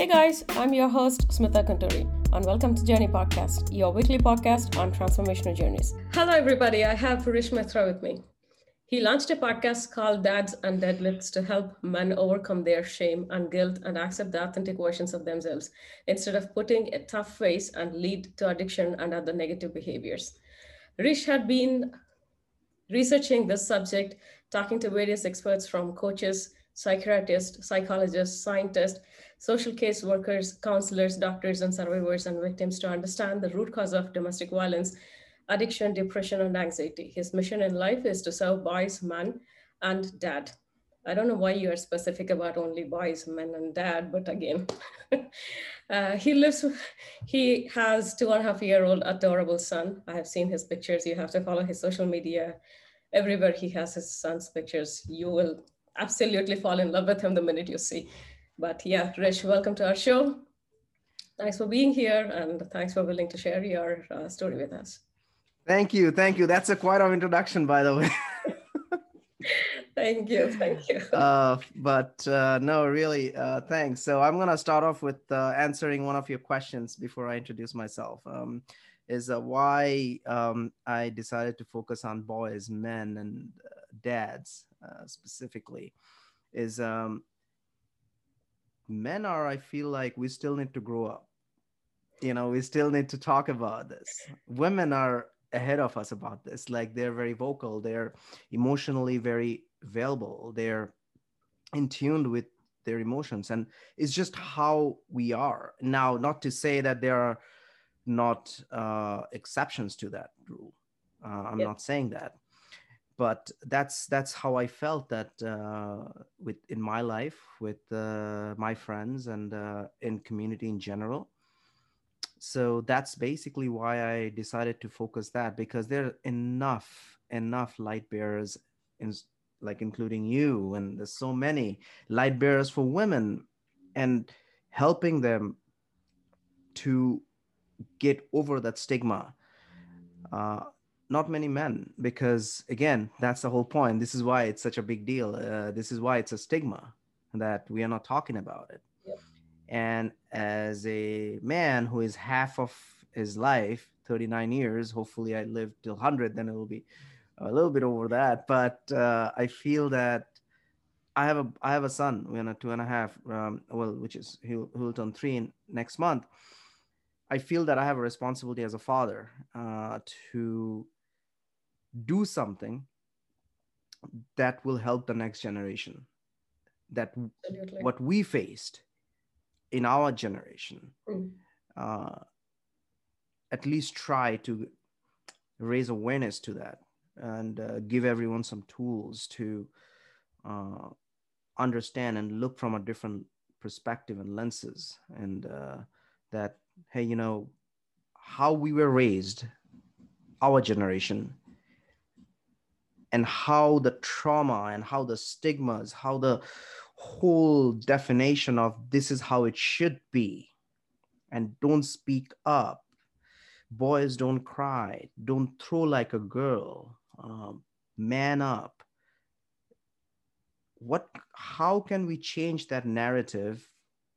Hey guys, I'm your host, Smitha Gunturi, and welcome to Journey Podcast, your weekly podcast on transformational journeys. Hello, everybody. I have Rish Mitra with me. He launched a podcast called Dads and Deadlifts to help men overcome their shame and guilt and accept the authentic versions of themselves instead of putting a tough face and lead to addiction and other negative behaviors. Rish had been researching this subject, talking to various experts from coaches, psychiatrists, psychologists, scientists, social case workers, counselors, doctors, and survivors and victims to understand the root cause of domestic violence, addiction, depression, and anxiety. His mission in life is to serve boys, men, and dad. I don't know why you are specific about only boys, men, and dad, but again, uh, he lives, he has two and a half year old adorable son. I have seen his pictures. You have to follow his social media. Everywhere he has his son's pictures, you will absolutely fall in love with him the minute you see. But yeah, Rish, welcome to our show. Thanks for being here and thanks for willing to share your uh, story with us. Thank you. Thank you. That's a quite an introduction, by the way. thank you. Thank you. Uh, but uh, no, really, uh, thanks. So I'm going to start off with uh, answering one of your questions before I introduce myself. Um, is uh, why um, I decided to focus on boys, men, and uh, dads specifically. Is um, men are i feel like we still need to grow up. You know we still need to talk about this. Women are ahead of us about this. Like they're very vocal. They're emotionally very available. They're in tune with their emotions. And it's just how we are. Now not to say that there are not uh, exceptions to that rule. Uh, i'm not saying that but that's that's how I felt that uh, with in my life with uh, my friends and uh, in community in general. So that's basically why I decided to focus that because there are enough enough light bearers in like including you and there's so many light bearers for women and helping them to get over that stigma uh, not many men because again that's the whole point. This is why it's such a big deal. Uh, this is why it's a stigma that we are not talking about it. And as a man who is half of his life 39 years hopefully i live till 100 then it will be a little bit over that. But uh, i feel that i have a i have a son we're a two and a half um, well which is he'll, he'll turn three in next month. I feel that i have a responsibility as a father uh, to do something that will help the next generation that Absolutely. what we faced in our generation mm. uh, at least try to raise awareness to that and uh, give everyone some tools to uh, understand and look from a different perspective and lenses and uh, that hey you know how we were raised our generation and how the trauma and how the stigmas, how the whole definition of this is how it should be, and don't speak up. Boys don't cry, don't throw like a girl, um, man up. What, how can we change that narrative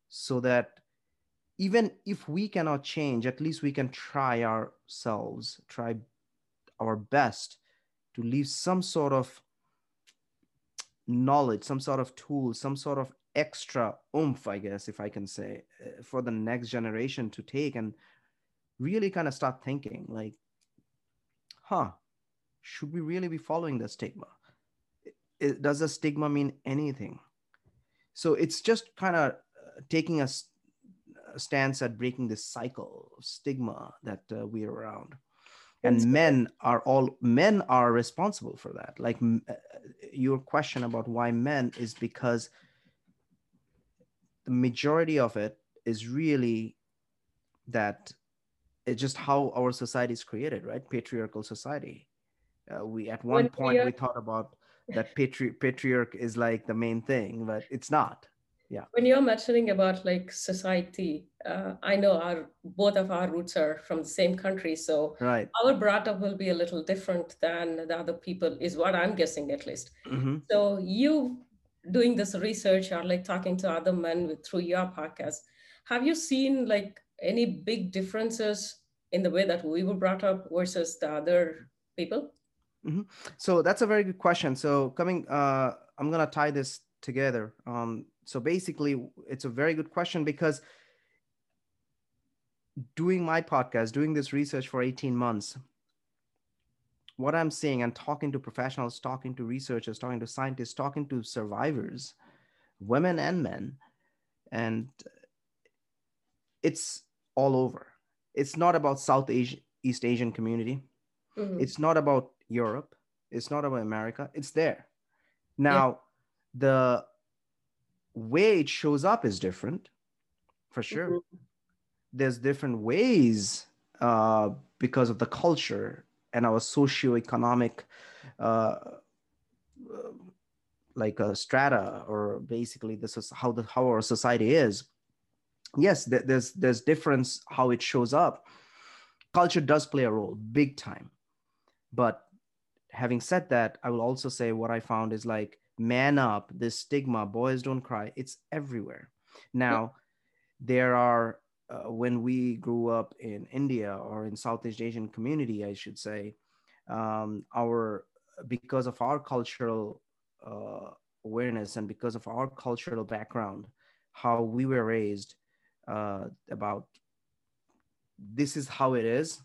so that even if we cannot change, at least we can try ourselves, try our best to leave some sort of knowledge, some sort of tool, some sort of extra oomph, I guess, if I can say, uh, for the next generation to take and really kind of start thinking like, huh, should we really be following the stigma? Does the stigma mean anything? So it's just kind of uh, taking a, a, stance at breaking this cycle of stigma that uh, we're around and men are all men are responsible for that. Like uh, your question about why men is because the majority of it is really that it's just how our society is created right? Patriarchal society. Uh, we at one point we thought about that patri- patriarch is like the main thing but it's not. Yeah. When you're mentioning about like society uh, i know our both of our roots are from the same country so right our brought up will be a little different than the other people is what i'm guessing at least mm-hmm. so you doing this research or like talking to other men with, through your podcast, have you seen like any big differences in the way that we were brought up versus the other people? Mm-hmm. So that's a very good question. So coming, uh, I'm gonna tie this together. Um, so basically, it's a very good question because doing my podcast, doing this research for 18 months, what I'm seeing and talking to professionals, talking to researchers, talking to scientists, talking to survivors, women and men, and it's all over. It's not about South Asia, East Asian community. Mm-hmm. It's not about Europe. It's not about America. It's there. Now, yeah. the way it shows up is different, for sure. Mm-hmm. There's different ways uh, because of the culture and our socioeconomic uh, like a strata or basically this is how the how our society is. Yes there's there's difference how it shows up. Culture does play a role big time. But having said that i will also say what i found is like man up this stigma boys don't cry it's everywhere. Now there are uh, when we grew up in India or in Southeast Asian community, I should say, um, our because of our cultural uh, awareness and because of our cultural background, how we were raised uh, about this is how it is,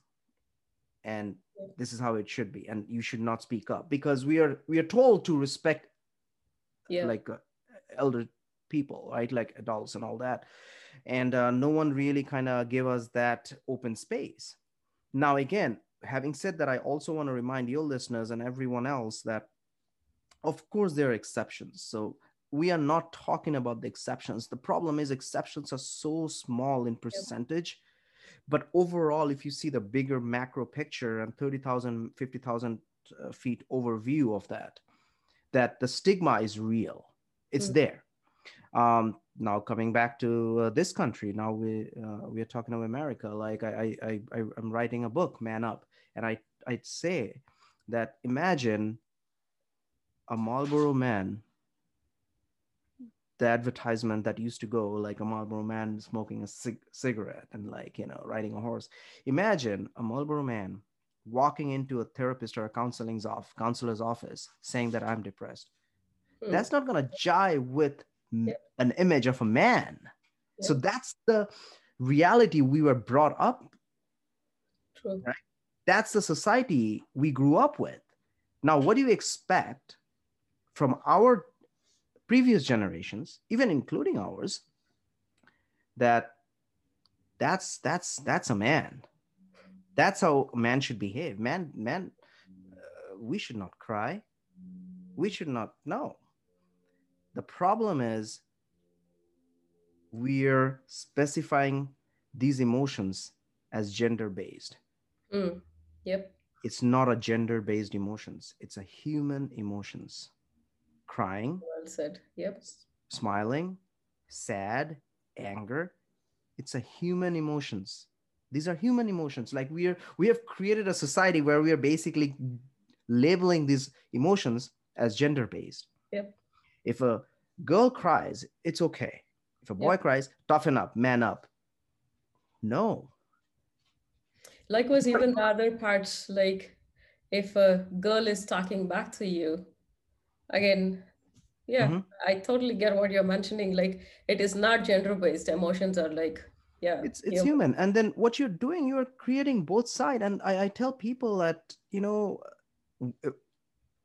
and this is how it should be, and you should not speak up because we are we are told to respect, yeah. like uh, elder people, right, like adults and all that and uh, no one really kind of gave us that open space. Now again having said that i also want to remind your listeners and everyone else that of course there are exceptions. So we are not talking about the exceptions. The problem is exceptions are so small in percentage but overall if you see the bigger macro picture and 30000 50000 uh, feet overview of that that the stigma is real. It's mm-hmm. there um, now coming back to uh, this country now we uh, we are talking about america like I, I i i'm writing a book man up and i i'd say that imagine a marlboro man the advertisement that used to go like a marlboro man smoking a cig- cigarette and like you know riding a horse imagine a marlboro man walking into a therapist or a counseling's off counselor's office saying that i'm depressed mm. that's not going to jive with an image of a man. So that's the reality we were brought up. True. Right? That's the society we grew up with. Now, what do you expect from our previous generations, even including ours, that that's that's that's a man. That's how a man should behave. Man, man, uh, we should not cry. We should not know the problem is we're specifying these emotions as gender based. Mm. Yep. It's not a gender based emotions. It's a human emotions. Crying. Well said. Yep. Smiling, sad, anger. It's a human emotions. These are human emotions. Like we are, we have created a society where we are basically labeling these emotions as gender based. Yep. If a girl cries, it's okay. If a boy yep. cries, toughen up, man up. No. Likewise, even the other parts, like if a girl is talking back to you, again, yeah, mm-hmm. I totally get what you're mentioning. Like it is not gender based. Emotions are like, yeah. It's it's human. And then what you're doing, you're creating both sides. And I, I tell people that, you know,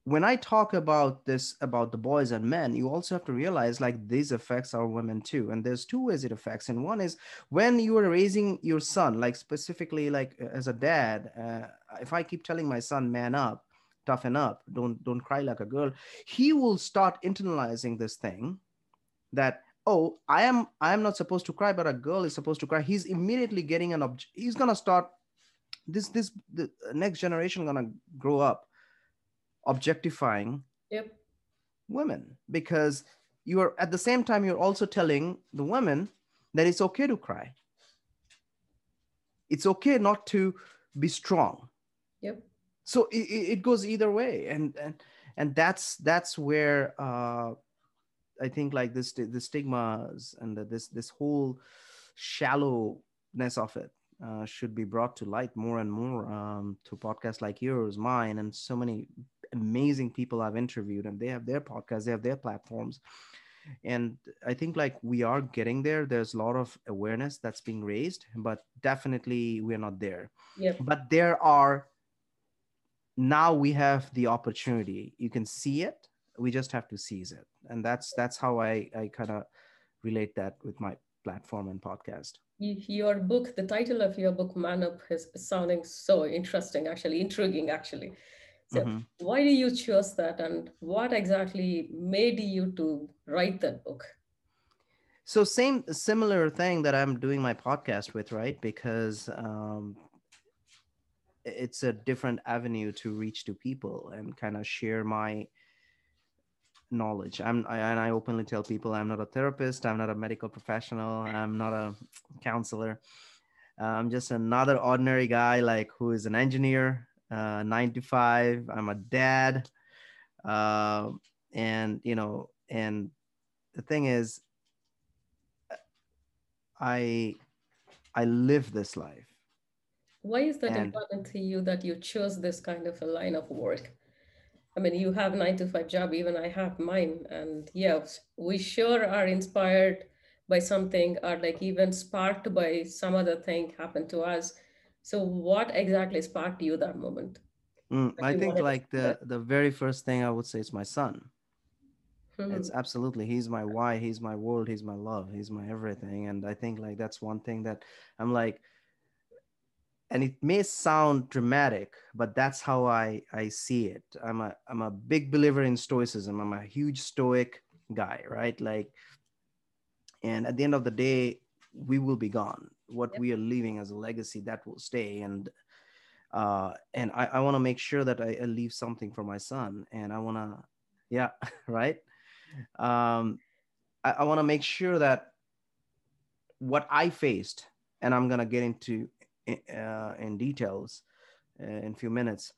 when I talk about this about the boys and men, you also have to realize like these affects our women too. And there's two ways it affects. And one is when you are raising your son, like specifically like as a dad, uh, if I keep telling my son, man up, toughen up, don't don't cry like a girl, he will start internalizing this thing that oh i am i am not supposed to cry but a girl is supposed to cry he's immediately getting an object he's gonna start this this the next generation gonna grow up objectifying yep. women because you are at the same time you're also telling the women that it's okay to cry. It's okay not to be strong. Yep. So it, it goes either way. And and and that's that's where uh I think like this the stigmas and the, this this whole shallowness of it uh, should be brought to light more and more um, to podcasts like yours, mine, and so many amazing people I've interviewed, and they have their podcasts, they have their platforms. And I think like we are getting there. There's a lot of awareness that's being raised, but definitely we're not there. Yep. But there are now we have the opportunity. You can see it. We just have to seize it. And that's that's how I, I kind of relate that with my platform and podcast your book the title of your book man up is sounding so interesting actually intriguing actually so mm-hmm. why do you choose that and what exactly made you to write that book? So same similar thing that i'm doing my podcast with right? Because um, it's a different avenue to reach to people and kind of share my knowledge. I'm I, and i openly tell people i'm not a therapist i'm not a medical professional i'm not a counselor. I'm just another ordinary guy like who is an engineer uh, nine to five i'm a dad uh, and you know and the thing is i i live this life why is that and, important to you that you chose this kind of a line of work I mean, you have nine to five job, even I have mine. And yeah, we sure are inspired by something or like even sparked by some other thing happened to us. So what exactly sparked you that moment? Mm, I think like the, the very first thing I would say is my son. Mm-hmm. It's absolutely, he's my why, he's my world, he's my love, he's my everything. And I think like that's one thing that I'm like, and it may sound dramatic but that's how i i see it i'm a i'm a big believer in stoicism i'm a huge stoic guy right like and at the end of the day we will be gone what yep. we are leaving as a legacy that will stay and uh and i, I want to make sure that I, I leave something for my son and i want to yeah right um i, I want to make sure that what i faced and i'm going to get into uh, in details uh, in a few minutes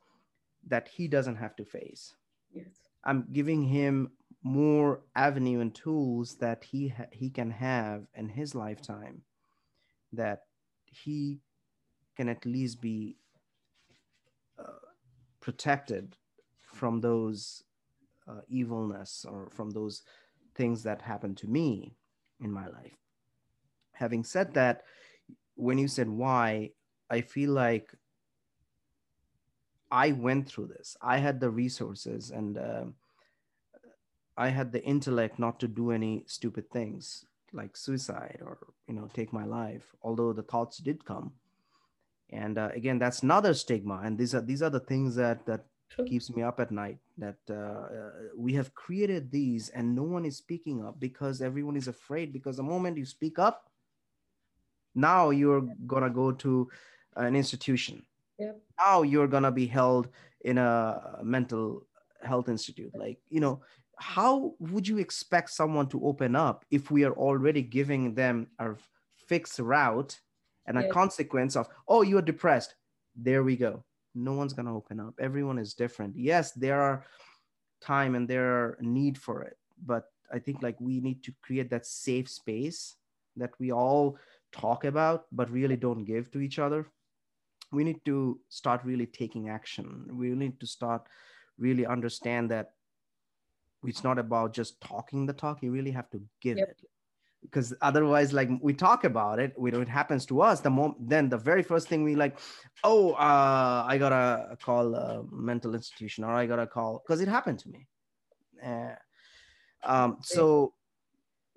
that he doesn't have to face. Yes. I'm giving him more avenue and tools that he ha- he can have in his lifetime that he can at least be uh, protected from those uh, evilness or from those things that happened to me in my life. Having said that, when you said why, I feel like I went through this. I had the resources and uh, I had the intellect not to do any stupid things like suicide or you know take my life. Although the thoughts did come, and uh, again, that's another stigma. And these are these are the things that that keeps me up at night. That uh, uh, we have created these, and no one is speaking up because everyone is afraid. Because the moment you speak up, now you're gonna go to an institution. Yep. Now you're gonna be held in a mental health institute. Like you know, how would you expect someone to open up if we are already giving them a fixed route and a consequence of oh you're depressed? There we go. No one's gonna open up. Everyone is different. Yes, there are time and there are need for it, but I think like we need to create that safe space that we all talk about but really don't give to each other we need to start really taking action we need to start really understand that it's not about just talking the talk you really have to give yep. it. Because otherwise like we talk about it we know it happens to us. The moment then the very first thing we like oh uh, i gotta call a mental institution or i gotta call because it happened to me. Uh, um, so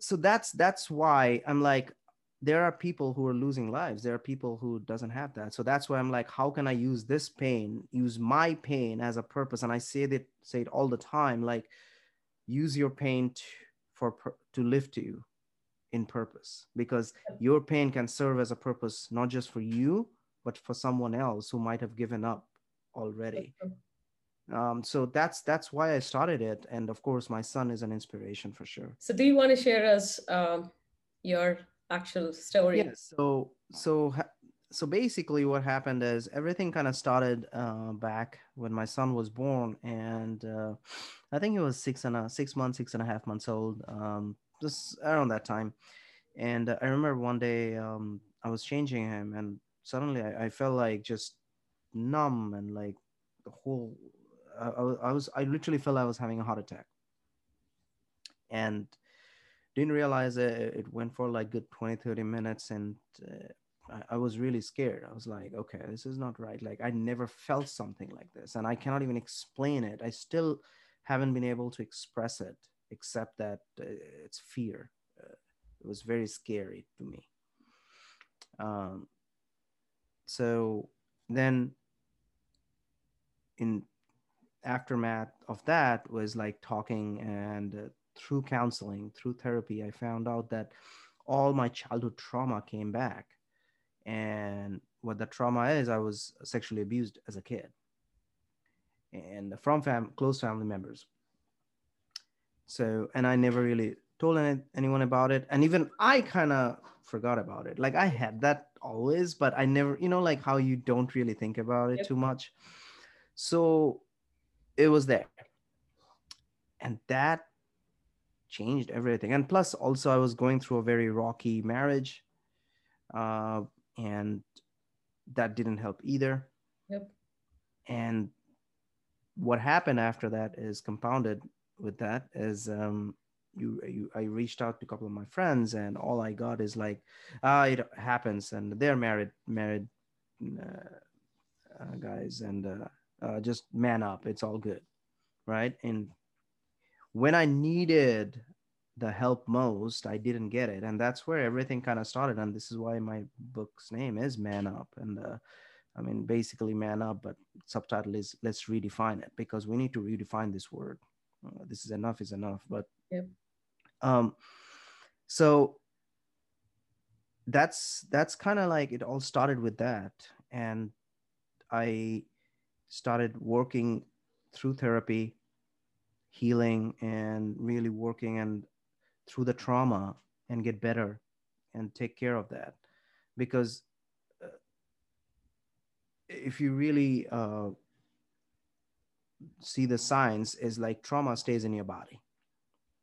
so that's that's why i'm like there are people who are losing lives. There are people who doesn't have that. So that's why i'm like how can i use this pain use my pain as a purpose? And i say that say it all the time like use your pain to, for to live to you in purpose. Because your pain can serve as a purpose not just for you but for someone else who might have given up already. Um, so that's that's why i started it. And of course my son is an inspiration for sure. So do you want to share us um, your actual story. Yeah, so so so basically what happened is everything kind of started uh, back when my son was born and uh, i think he was six and a six months six and a half months old um, just around that time. And uh, i remember one day um, i was changing him and suddenly I, I, felt like just numb and like the whole I, I was i literally felt i was having a heart attack. And didn't realize it, it went for like good 20 30 minutes and uh, I, I was really scared. I was like, okay, this is not right. Like I never felt something like this, and I cannot even explain it. I still haven't been able to express it, except that uh, it's fear. Uh, it was very scary to me. Um, so then, in aftermath of that was like talking and uh, through counseling through therapy i found out that all my childhood trauma came back and what the trauma is i was sexually abused as a kid. And from fam- close family members. So and i never really told any- anyone about it. And even i kind of forgot about it. Like i had that always but i never you know like how you don't really think about it yep. too much? So it was there. And that changed everything. And plus also i was going through a very rocky marriage. Uh, and that didn't help either. Yep. And what happened after that is compounded with that is um, you, you I reached out to a couple of my friends and all I got is like, ah, it happens and they're married married uh, uh, guys and uh, uh, just man up, it's all good, right? And when I needed the help most i didn't get it and that's where everything kind of started and this is why my book's name is man up and uh, i mean basically man up but subtitle is let's redefine it because we need to redefine this word uh, this is enough is enough but yep. um so that's that's kind of like it all started with that and i started working through therapy healing and really working and through the trauma and get better and take care of that. Because uh, if you really uh, see the signs is like trauma stays in your body.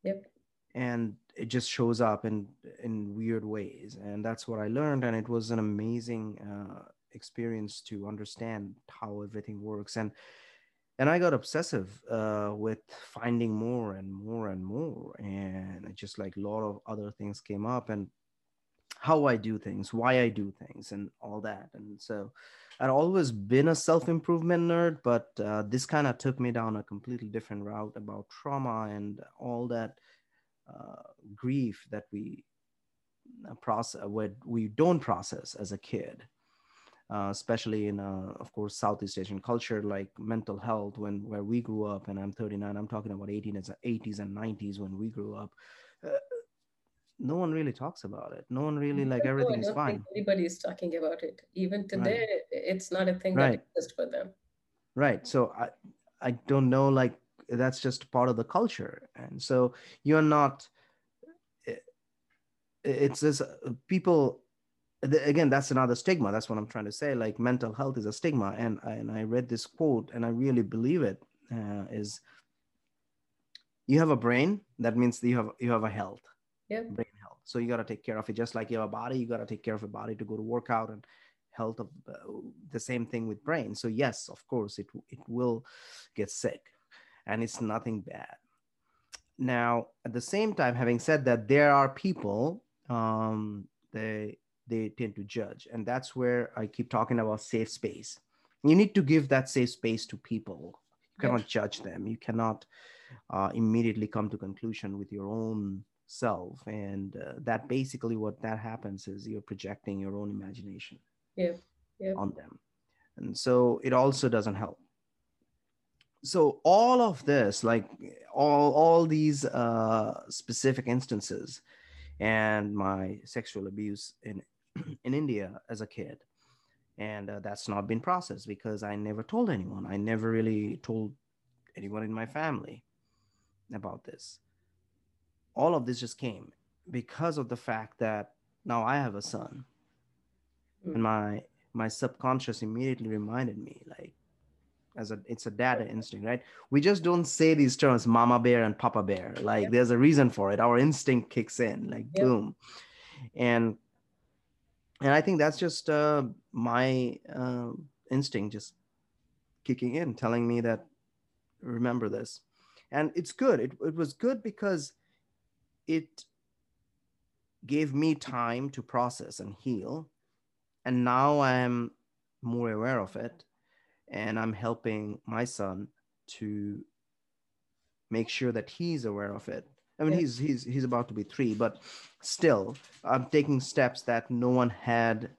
Yep. And it just shows up in in weird ways. And that's what i learned and it was an amazing uh, experience to understand how everything works. And and I got obsessive uh, with finding more and more and more, and just like a lot of other things came up, and how I do things, why I do things, and all that. And so, I'd always been a self improvement nerd, but uh, this kind of took me down a completely different route about trauma and all that uh, grief that we uh, process, what we don't process as a kid uh, especially in, uh, of course, Southeast Asian culture, like mental health. When where we grew up, and I'm 39, I'm talking about 18s, 80s, and 90s when we grew up. Uh, no one really talks about it. No one really like everything is fine. Anybody is talking about it. Even today, right. it's not a thing right. that exists for them. Right. So I, I don't know. Like that's just part of the culture, and so you're not. It, it's just uh, people again that's another stigma. That's what i'm trying to say like mental health is a stigma. And I, and I read this quote and i really believe it uh, is you have a brain that means you have you have a health. Yeah. Brain health. So you got to take care of it. Just like you have a body you got to take care of your body to go to workout and health of uh, the same thing with brain. So yes of course it it will get sick and it's nothing bad. Now at the same time having said that there are people um they they tend to judge. And that's where I keep talking about safe space. You need to give that safe space to people. You cannot judge them. You cannot uh, immediately come to conclusion with your own self. And uh, that basically what that happens is you're projecting your own imagination yeah. Yeah. on them. And so it also doesn't help. So all of this, like all, all these uh, specific instances, and my sexual abuse in in India as a kid. And uh, that's not been processed because I never told anyone. I never really told anyone in my family about this. All of this just came because of the fact that now I have a son. Mm. And my my subconscious immediately reminded me like as a it's a data instinct right we just don't say these terms mama bear and papa bear like yeah. there's a reason for it our instinct kicks in like yeah. boom and and i think that's just uh, my uh, instinct just kicking in telling me that remember this. And it's good. It, it was good because it gave me time to process and heal. And now i'm more aware of it. And i'm helping my son to make sure that he's aware of it i mean yeah. he's he's he's about to be three but still i'm taking steps that no one had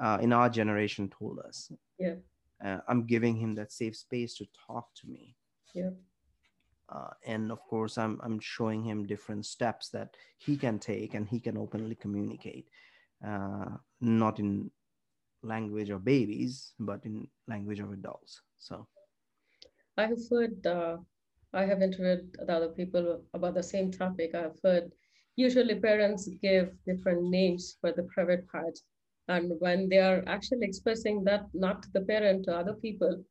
uh, in our generation told us. Yeah. Uh, i'm giving him that safe space to talk to me. Yeah. Uh, and of course I'm, I'm showing him different steps that he can take and he can openly communicate uh, not in language of babies but in language of adults. So. I have heard uh, i have interviewed other people about the same topic i've heard usually parents give different names for the private parts and when they are actually expressing that not to the parent to other people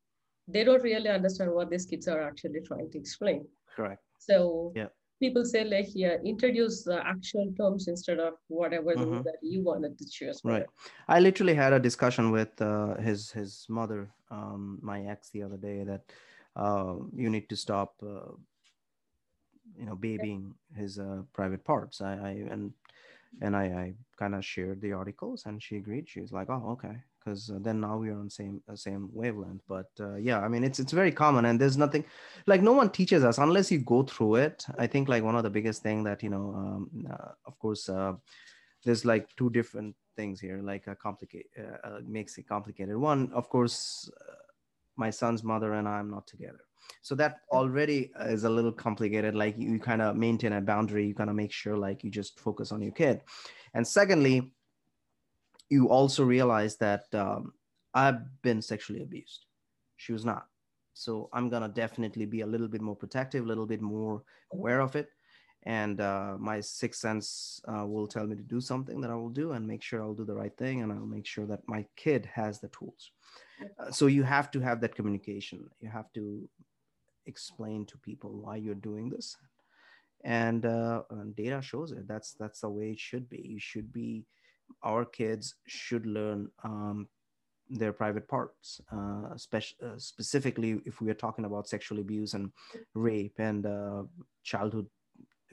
they don't really understand what these kids are actually trying to explain. Correct. So yeah. people say like yeah, introduce the actual terms instead of whatever mm-hmm. that you wanted to choose. Right. I literally had a discussion with uh, his his mother, um, my ex, the other day that uh, you need to stop. Uh, you know, babying his uh, private parts. I, I and and I, I kind of shared the articles, and she agreed. She was like, "Oh, okay." because uh, then now we are on same uh, same wavelength but uh, yeah i mean it's it's very common and there's nothing like no one teaches us unless you go through it i think like one of the biggest thing that you know um, uh, of course uh, there's like two different things here like a complicate uh, makes it complicated one of course my son's mother and i'm not together so that already is a little complicated like you kind of maintain a boundary you kind of make sure like you just focus on your kid and secondly you also realize that um, I've been sexually abused. She was not. So I'm going to definitely be a little bit more protective, a little bit more aware of it. And uh, my sixth sense uh, will tell me to do something that I will do and make sure I'll do the right thing. And I'll make sure that my kid has the tools. Uh, so you have to have that communication. You have to explain to people why you're doing this. And, uh, and data shows it. That's, that's the way it should be. You should be our kids should learn um, their private parts, uh, uh, specifically if we are talking about sexual abuse and rape and uh, childhood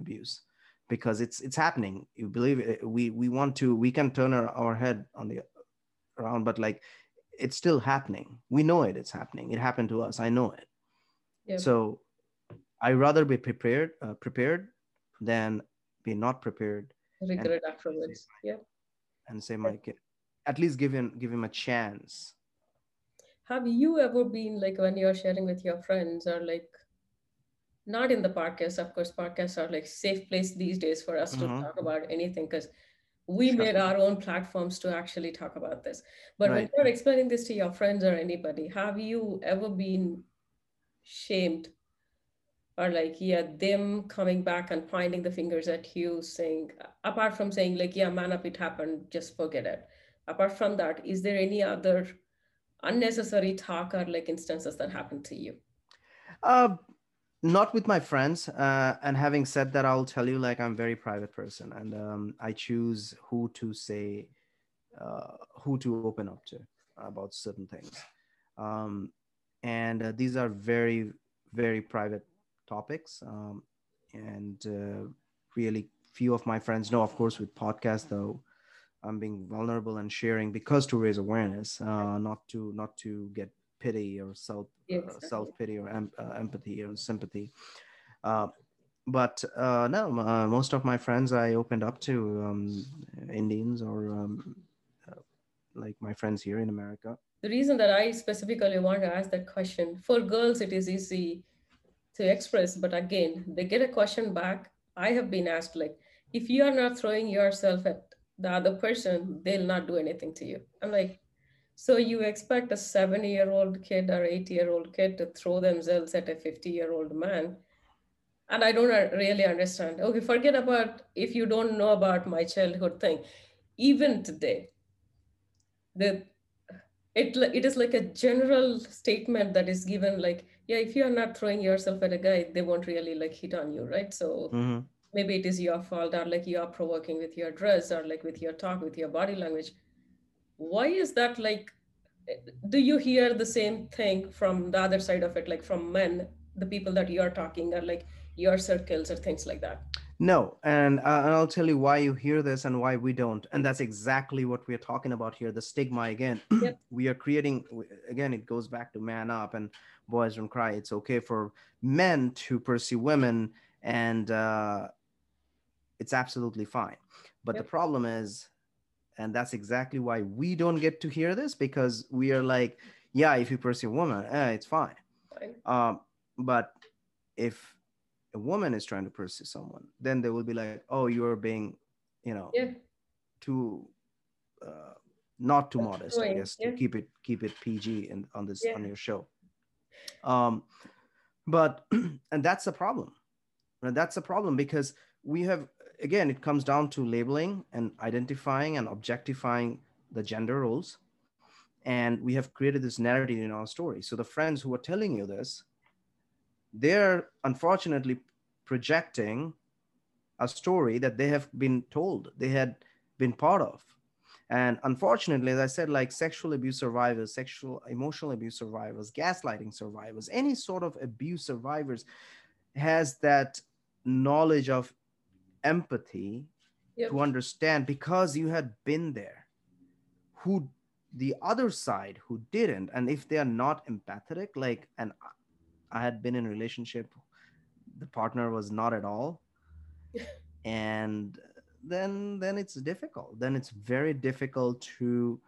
abuse, because it's it's happening. You believe it, we we want to we can turn our, our head on the around, but like it's still happening. We know it. It's happening. It happened to us. I know it. Yep. So I rather be prepared uh, prepared than be not prepared. Regret afterwards. Yeah and say my kid at least give him give him a chance have you ever been like when you're sharing with your friends or like not in the podcast of course podcasts are like safe place these days for us mm-hmm. to talk about anything because we sure. made our own platforms to actually talk about this but right. when you're explaining this to your friends or anybody have you ever been shamed or like yeah them coming back and pointing the fingers at you saying apart from saying like yeah man up it happened just forget it apart from that is there any other unnecessary talk or like instances that happened to you uh not with my friends uh, and having said that i'll tell you like i'm very private person and um, i choose who to say uh, who to open up to about certain things um, and uh, these are very very private topics. Um, and uh, really few of my friends know, of course, with podcast though, I'm being vulnerable and sharing because to raise awareness, uh, not to not to get pity or self uh, self pity or em- uh, empathy or sympathy. Uh, but uh, no, most of my friends I opened up to um, Indians or um, like my friends here in America. The reason that I specifically want to ask that question for girls, it is easy to express but again they get a question back i have been asked like if you are not throwing yourself at the other person they'll not do anything to you i'm like so you expect a seven year old kid or eight year old kid to throw themselves at a 50 year old man? And i don't really understand. Okay forget about if you don't know about my childhood thing. Even today the it it is like a general statement that is given like yeah if you are not throwing yourself at a guy they won't really like hit on you right? So Mhm. maybe it is your fault or like you are provoking with your dress or like with your talk with your body language why is that like do you hear the same thing from the other side of it like from men the people that you are talking or like your circles or things like that No, and, uh, and I'll tell you why you hear this and why we don't. And that's exactly what we're talking about here the stigma again. Yep. we are creating, again, it goes back to man up and boys don't cry. It's okay for men to pursue women, and uh, it's absolutely fine. But the problem is, and that's exactly why we don't get to hear this because we are like, yeah, if you pursue a woman, eh, it's fine. Fine. Um, but if a woman is trying to pursue someone, then they will be like, "Oh, you're being, you know, yeah too, uh, not too That's modest, I guess, yeah. to keep it keep it PG in on this Yeah. on your show." Um, but and that's the problem. And that's the problem because we have again, it comes down to labeling and identifying and objectifying the gender roles. And we have created this narrative in our story. So the friends who are telling you this, they're unfortunately projecting a story that they have been told they had been part of and unfortunately as i said like sexual abuse survivors sexual emotional abuse survivors gaslighting survivors any sort of abuse survivors has that knowledge of empathy Yep. to understand because you had been there. Who the other side who didn't and if they are not empathetic like and i had been in a relationship the partner was not at all. And then then it's difficult. Then it's very difficult to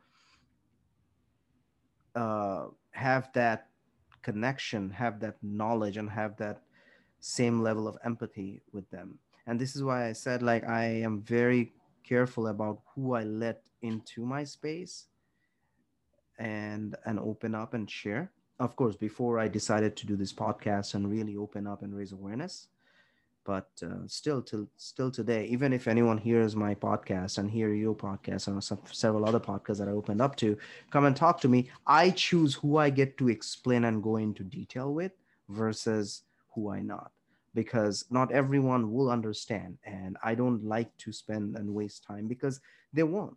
uh, have that connection have that knowledge and have that same level of empathy with them and this is why i said like i am very careful about who i let into my space and and open up and share. Of course before i decided to do this podcast and really open up and raise awareness but uh, still till still today even if anyone hears my podcast and hear your podcast and some, several other podcasts that i opened up to come and talk to me i choose who i get to explain and go into detail with versus who i not because not everyone will understand and i don't like to spend and waste time because they won't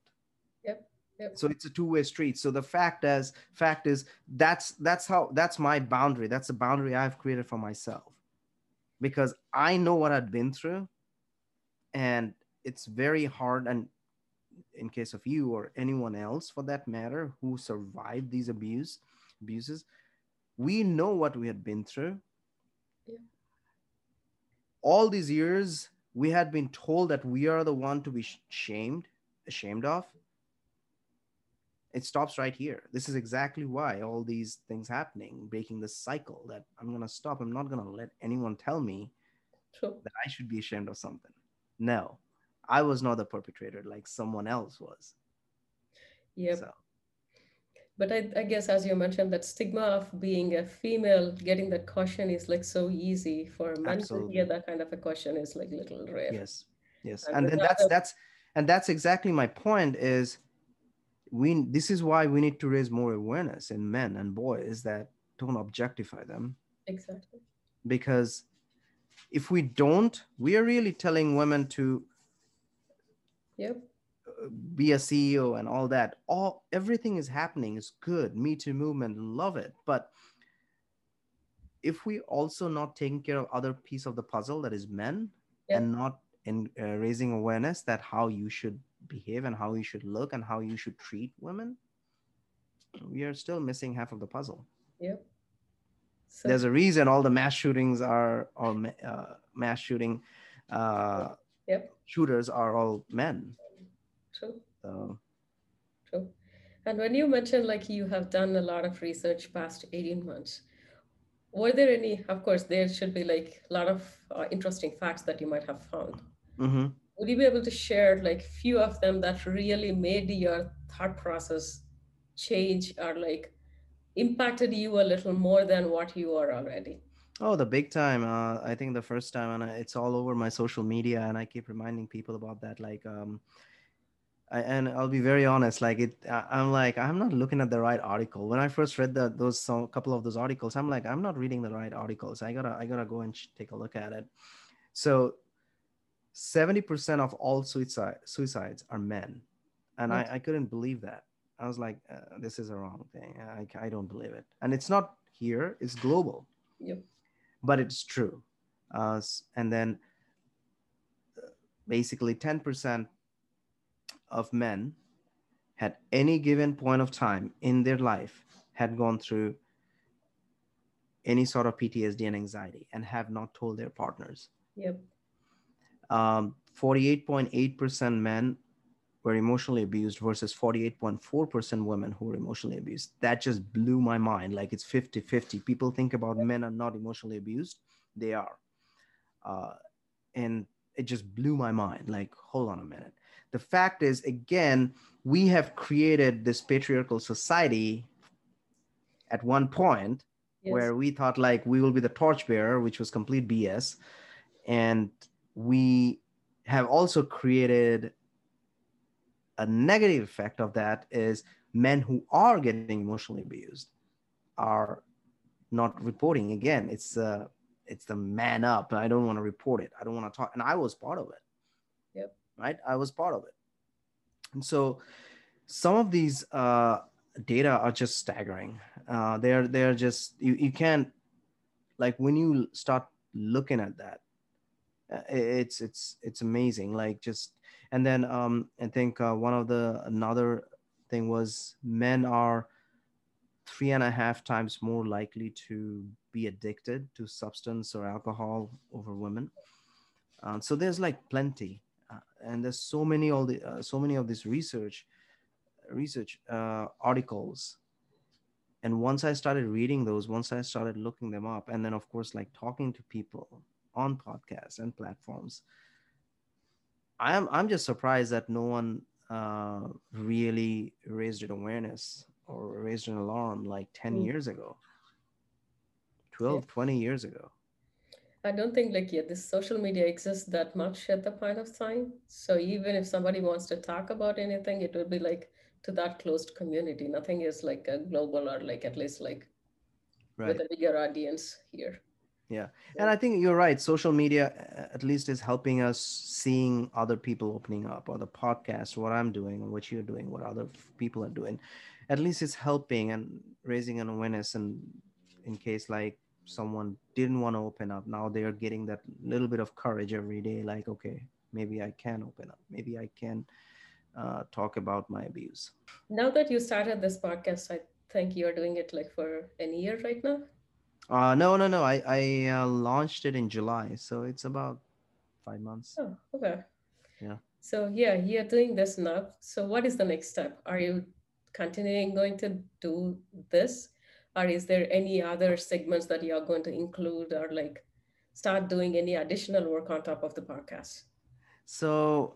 Yep, yep. so it's a two-way street so the fact is fact is that's that's how that's my boundary that's the boundary i've created for myself because i know what i've been through and it's very hard and in case of you or anyone else for that matter who survived these abuse abuses we know what we had been through Yeah. All these years we had been told that we are the one to be shamed ashamed of. It stops right here. This is exactly why all these things happening breaking the cycle that i'm going to stop. I'm not going to let anyone tell me True. that i should be ashamed of something. No i was not the perpetrator like someone else was. Yep. so But I, I guess, as you mentioned, that stigma of being a female, getting that question is like so easy for men to Absolutely. hear that kind of a question is like little rare. yes yes And and that's uh, that's and that's exactly my point is we this is why we need to raise more awareness in men and boys that don't objectify them Exactly. because if we don't we are really telling women to Yep. Be a ceo and all that all everything is happening is good me too movement love it but if we also not taking care of other piece of the puzzle that is men Yeah. and not in uh, raising awareness that how you should behave and how you should look and how you should treat women we are still missing half of the puzzle Yep. So, there's a reason all the mass shootings are or uh, mass shooting uh, Yep. shooters are all men true. so True. And when you mentioned like you have done a lot of research past 18 months, were there any, of course, there should be like a lot of uh, interesting facts that you might have found. mhm. Would you be able to share like few of them that really made your thought process change or like impacted you a little more than what you are already? Oh, the big time. Uh, I think the first time, and it's all over my social media, and I keep reminding people about that. Like, um, I, and I'll be very honest. Like it, I'm like I'm not looking at the right article. When I first read the, those some, couple of those articles, I'm like I'm not reading the right articles. I gotta I gotta go and take a look at it. So, seventy percent of all suicide suicides are men, and I, I couldn't believe that. I was like, uh, this is a wrong thing. I, I don't believe it. And it's not here; it's global. Yep. But it's true. Uh, and then uh, basically 10% of men at any given point of time in their life had gone through any sort of PTSD and anxiety and have not told their partners. Yep. Um, 48.8% men were emotionally abused versus 48.4% women who were emotionally abused. That just blew my mind. Like it's 50 50. People think about men are not emotionally abused, they are. Uh, and it just blew my mind. Like, hold on a minute. The fact is, again, we have created this patriarchal society at one point yes. where we thought like we will be the torchbearer, which was complete BS. And we have also created a negative effect of that is men who are getting emotionally abused are not reporting. Again it's uh it's the man up. I don't want to report it. I don't want to talk. And i was part of it right? I was part of it. And so some of these uh data are just staggering. Uh they're they're just you, you can't like when you start looking at that uh, it's it's it's amazing like just and then um, I think uh, one of the another thing was men are three and a half times more likely to be addicted to substance or alcohol over women. Um, so there's like plenty, and there's so many all the uh, so many of these research research uh, articles. And once I started reading those, once I started looking them up, and then of course like talking to people on podcasts and platforms, I'm I'm just surprised that no one uh, really raised an awareness or raised an alarm like 10 mm. years ago 12 yeah. 20 years ago i don't think like yeah this social media exists that much at the point of time. So even if somebody wants to talk about anything it would be like to that closed community. Nothing is like a global or like at least like right. with a bigger audience here. Yeah. And i think you're right. Social media uh, at least is helping us seeing other people opening up or the podcast what i'm doing or what you're doing what other people are doing. At least it's helping and raising an awareness and in case like someone didn't want to open up now they are getting that little bit of courage every day like okay maybe i can open up maybe i can uh, talk about my abuse now that you started this podcast i think you're doing it like for a year right now uh, no, no, no. I I uh, launched it in July, so it's about five months. Oh, okay. Yeah. So yeah, you're doing this now. So what is the next step? Are you continuing going to do this, or is there any other segments that you are going to include, or like start doing any additional work on top of the podcast? So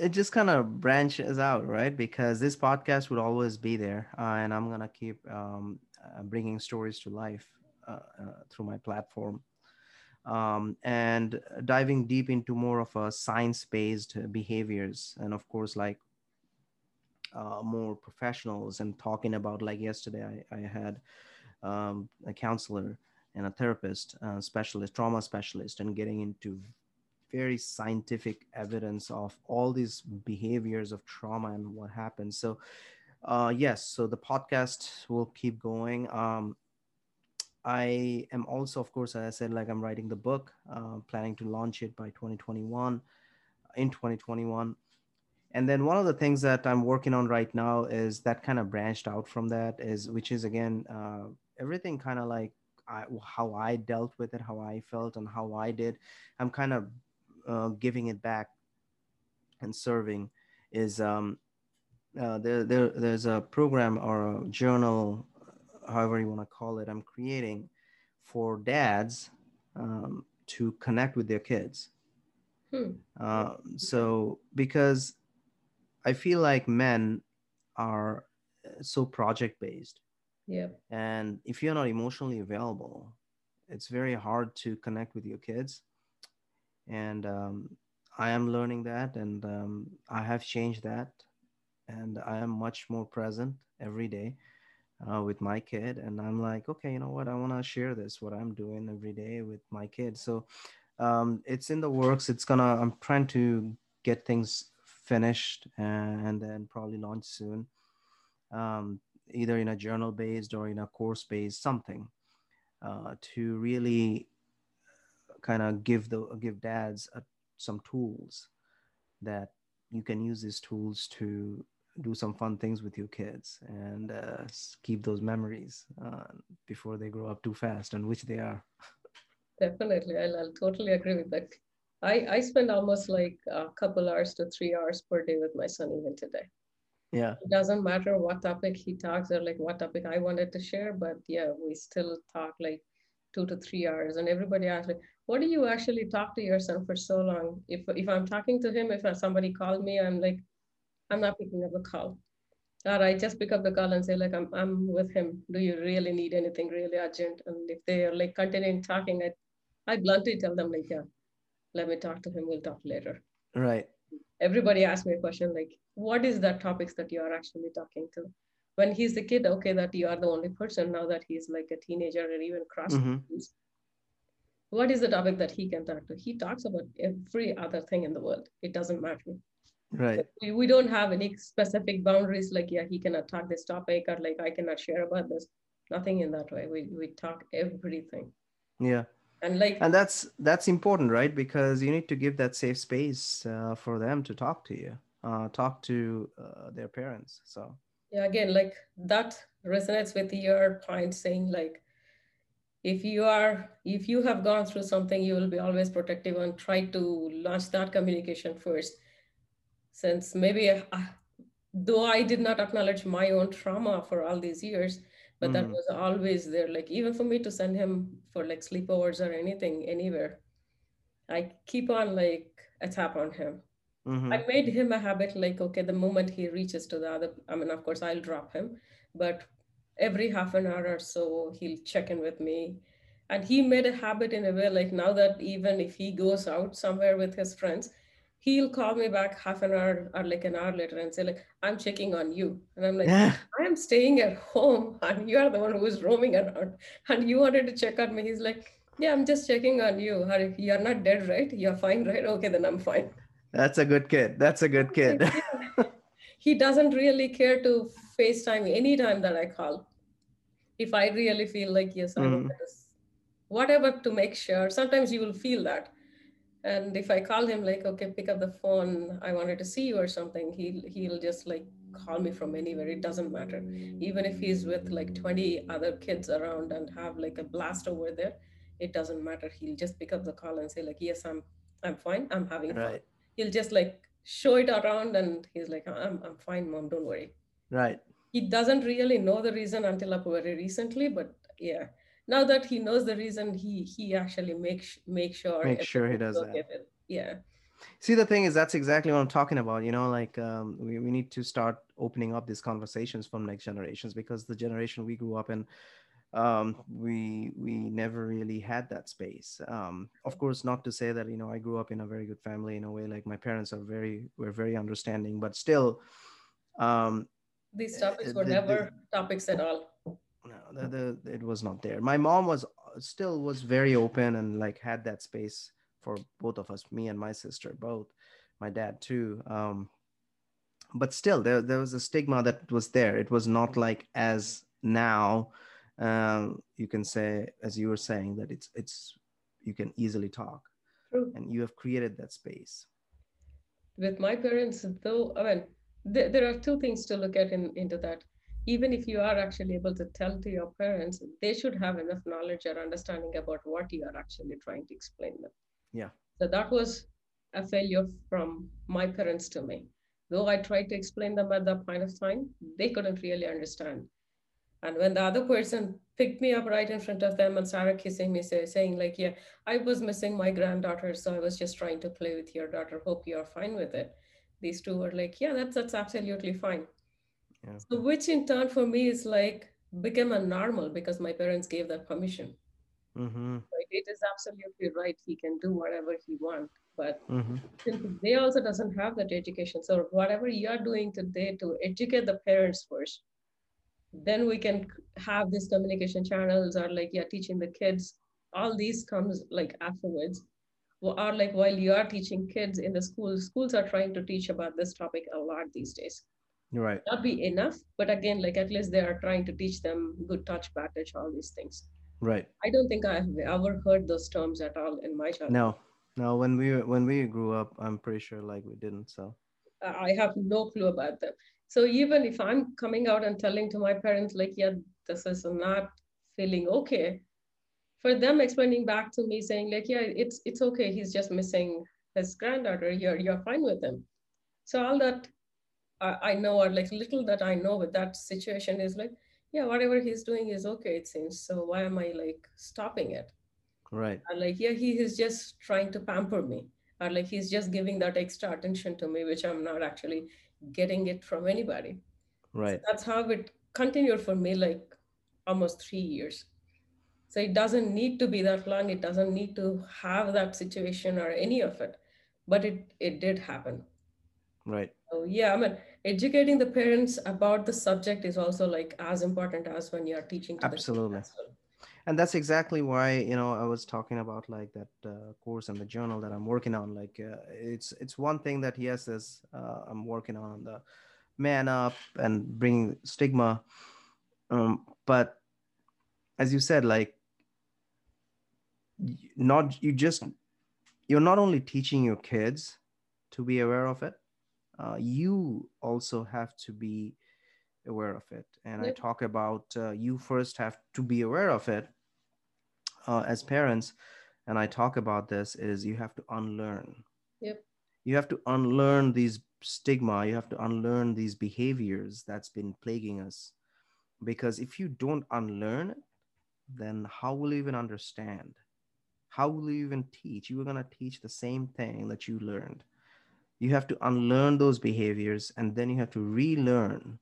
it just kind of branches out, right? Because this podcast would always be there, uh, and I'm gonna keep um, uh, bringing stories to life uh, uh, through my platform. Um, and diving deep into more of a science-based behaviors and of course like uh, more professionals and talking about like yesterday I, I had um, a counselor and a therapist uh, specialist trauma specialist and getting into very scientific evidence of all these behaviors of trauma and what happens so uh, yes so the podcast will keep going um, I am also, of course, as I said, like I'm writing the book, uh, planning to launch it by 2021, in 2021. And then one of the things that I'm working on right now is that kind of branched out from that is, which is again, uh, everything kind of like I, how I dealt with it, how I felt, and how I did. I'm kind of uh, giving it back and serving. Is um, uh, there, there there's a program or a journal however you want to call it, I'm creating for dads um, to connect with their kids. Hmm. Uh, so, because I feel like men are so project based. Yeah. And if you're not emotionally available, it's very hard to connect with your kids. And um, I am learning that, and um, I have changed that. and I am much more present every day uh, with my kid. And I'm like, okay, you know what? I want to share this, what I'm doing every day with my kid. So um, it's in the works. It's gonna, I'm trying to get things finished and, and then probably launch soon, um, either in a journal based or in a course based something uh, to really kind of give the give dads a, some tools that you can use these tools to do some fun things with your kids and uh, keep those memories uh, before they grow up too fast and which they are. Definitely I'll, I'll totally agree with that. I, I spend almost like a couple hours to three hours per day with my son even today yeah. It doesn't matter what topic he talks or like what topic i wanted to share but yeah we still talk like two to three hours and everybody asks me what do you actually talk to your son for so long? If if i'm talking to him if somebody called me i'm like i'm not picking up the call. Or i just pick up the call and say like i'm, I'm with him. Do you really need anything really urgent? And if they are like continuing talking i i bluntly tell them like yeah let me talk to him. We'll talk later. Right everybody asks me a question like what is the topics that you are actually talking to? When he's a kid okay that you are the only person now that he's like a teenager or even cross mm-hmm. what is the topic that he can talk to? He talks about every other thing in the world. It doesn't matter. Right. We, we don't have any specific boundaries like yeah he cannot talk this topic or like i cannot share about this. Nothing in that way. We, we talk everything. Yeah and like and that's that's important right? Because you need to give that safe space uh, for them to talk to you uh, talk to uh, their parents so. Yeah again like that resonates with your point saying like if you are if you have gone through something you will be always protective and try to launch that communication first. Since maybe uh, though i did not acknowledge my own trauma for all these years but mm. that was always there like even for me to send him for like sleepovers or anything anywhere i keep on like a tap on him mm-hmm. i made him a habit like okay the moment he reaches to the other i mean of course i'll drop him but every half an hour or so he'll check in with me and he made a habit in a way like now that even if he goes out somewhere with his friends he'll call me back half an hour or like an hour later and say like i'm checking on you. And i'm like yeah. i am staying at home and you are the one who's roaming around and you wanted to check on me. He's like yeah i'm just checking on you. You're not dead right? You're fine right? Okay then i'm fine. That's a good kid. That's a good kid. He doesn't really care to facetime anytime that i call. If i really feel like yes i mm. whatever to make sure. Sometimes you will feel that and if i call him like okay pick up the phone. I wanted to see you or something he'll he'll just like call me from anywhere. It doesn't matter. Even if he's with like 20 other kids around and have like a blast over there it doesn't matter. He'll just pick up the call and say like yes i'm i'm fine. I'm having right. fun he'll just like show it around and he's like i'm, I'm fine mom. Don't worry. Right. He doesn't really know the reason until up very recently but yeah now that he knows the reason he he actually makes make sure make sure he does that. yeah. See the thing is that's exactly what i'm talking about you know like um, we, we need to start opening up these conversations from next generations because the generation we grew up in um, we we never really had that space. Um, of course not to say that you know i grew up in a very good family in a way like my parents are very were very understanding but still um, these topics eh, were the, never the, topics at all no the, the, it was not there. My mom was still was very open and like had that space for both of us me and my sister both my dad too um but still there, there was a stigma that was there. It was not like as now um you can say as you were saying that it's it's you can easily talk. True. and you have created that space. With my parents though i mean th- there are two things to look at in, into that even if you are actually able to tell to your parents, they should have enough knowledge or understanding about what you are actually trying to explain them. Yeah. So that was a failure from my parents to me. Though I tried to explain them at that point of time, they couldn't really understand. And when the other person picked me up right in front of them and started kissing me, say, saying like, yeah, I was missing my granddaughter, so I was just trying to play with your daughter. Hope you're fine with it. These two were like, yeah, that's that's absolutely fine. Yeah. So which in turn for me is like became a normal because my parents gave that permission. Mm-hmm. Like it is absolutely right. He can do whatever he wants. but mm-hmm. they also doesn't have that education so whatever you are doing today to educate the parents first then we can have these communication channels or like yeah teaching the kids all these comes like afterwards or like while you are teaching kids in the schools schools are trying to teach about this topic a lot these days right. Not be enough but again like at least they are trying to teach them good touch bad touch all these things. Right. I don't think i've ever heard those terms at all in my childhood. No. No when we when we grew up i'm pretty sure like we didn't so. I have no clue about them. So even if i'm coming out and telling to my parents like yeah this is not feeling okay for them explaining back to me saying like yeah it's it's okay he's just missing his granddaughter you're you're fine with him. So all that I, know or like little that i know with that situation is like yeah whatever he's doing is okay it seems. So why am i like stopping it? Right. Or like yeah he is just trying to pamper me. Or like he's just giving that extra attention to me which i'm not actually getting it from anybody. Right. so that's how it continued for me like almost three years. So it doesn't need to be that long. It doesn't need to have that situation or any of it, but it it did happen. Right. So yeah, I mean, educating the parents about the subject is also like as important as when you are teaching. To Absolutely. And that's exactly why you know I was talking about like that uh, course and the journal that I'm working on. Like uh, it's it's one thing that yes, is uh, I'm working on the man up and bringing stigma, um, but as you said, like not you just you're not only teaching your kids to be aware of it uh, you also have to be aware of it. And yep. i talk about uh, you first have to be aware of it uh, as parents. And i talk about this is you have to unlearn. Yep. You have to unlearn these stigma. You have to unlearn these behaviors that's been plaguing us. Because if you don't unlearn it then how will you even understand? How will you even teach? You are going to teach the same thing that you learned. You have to unlearn those behaviors and then you have to relearn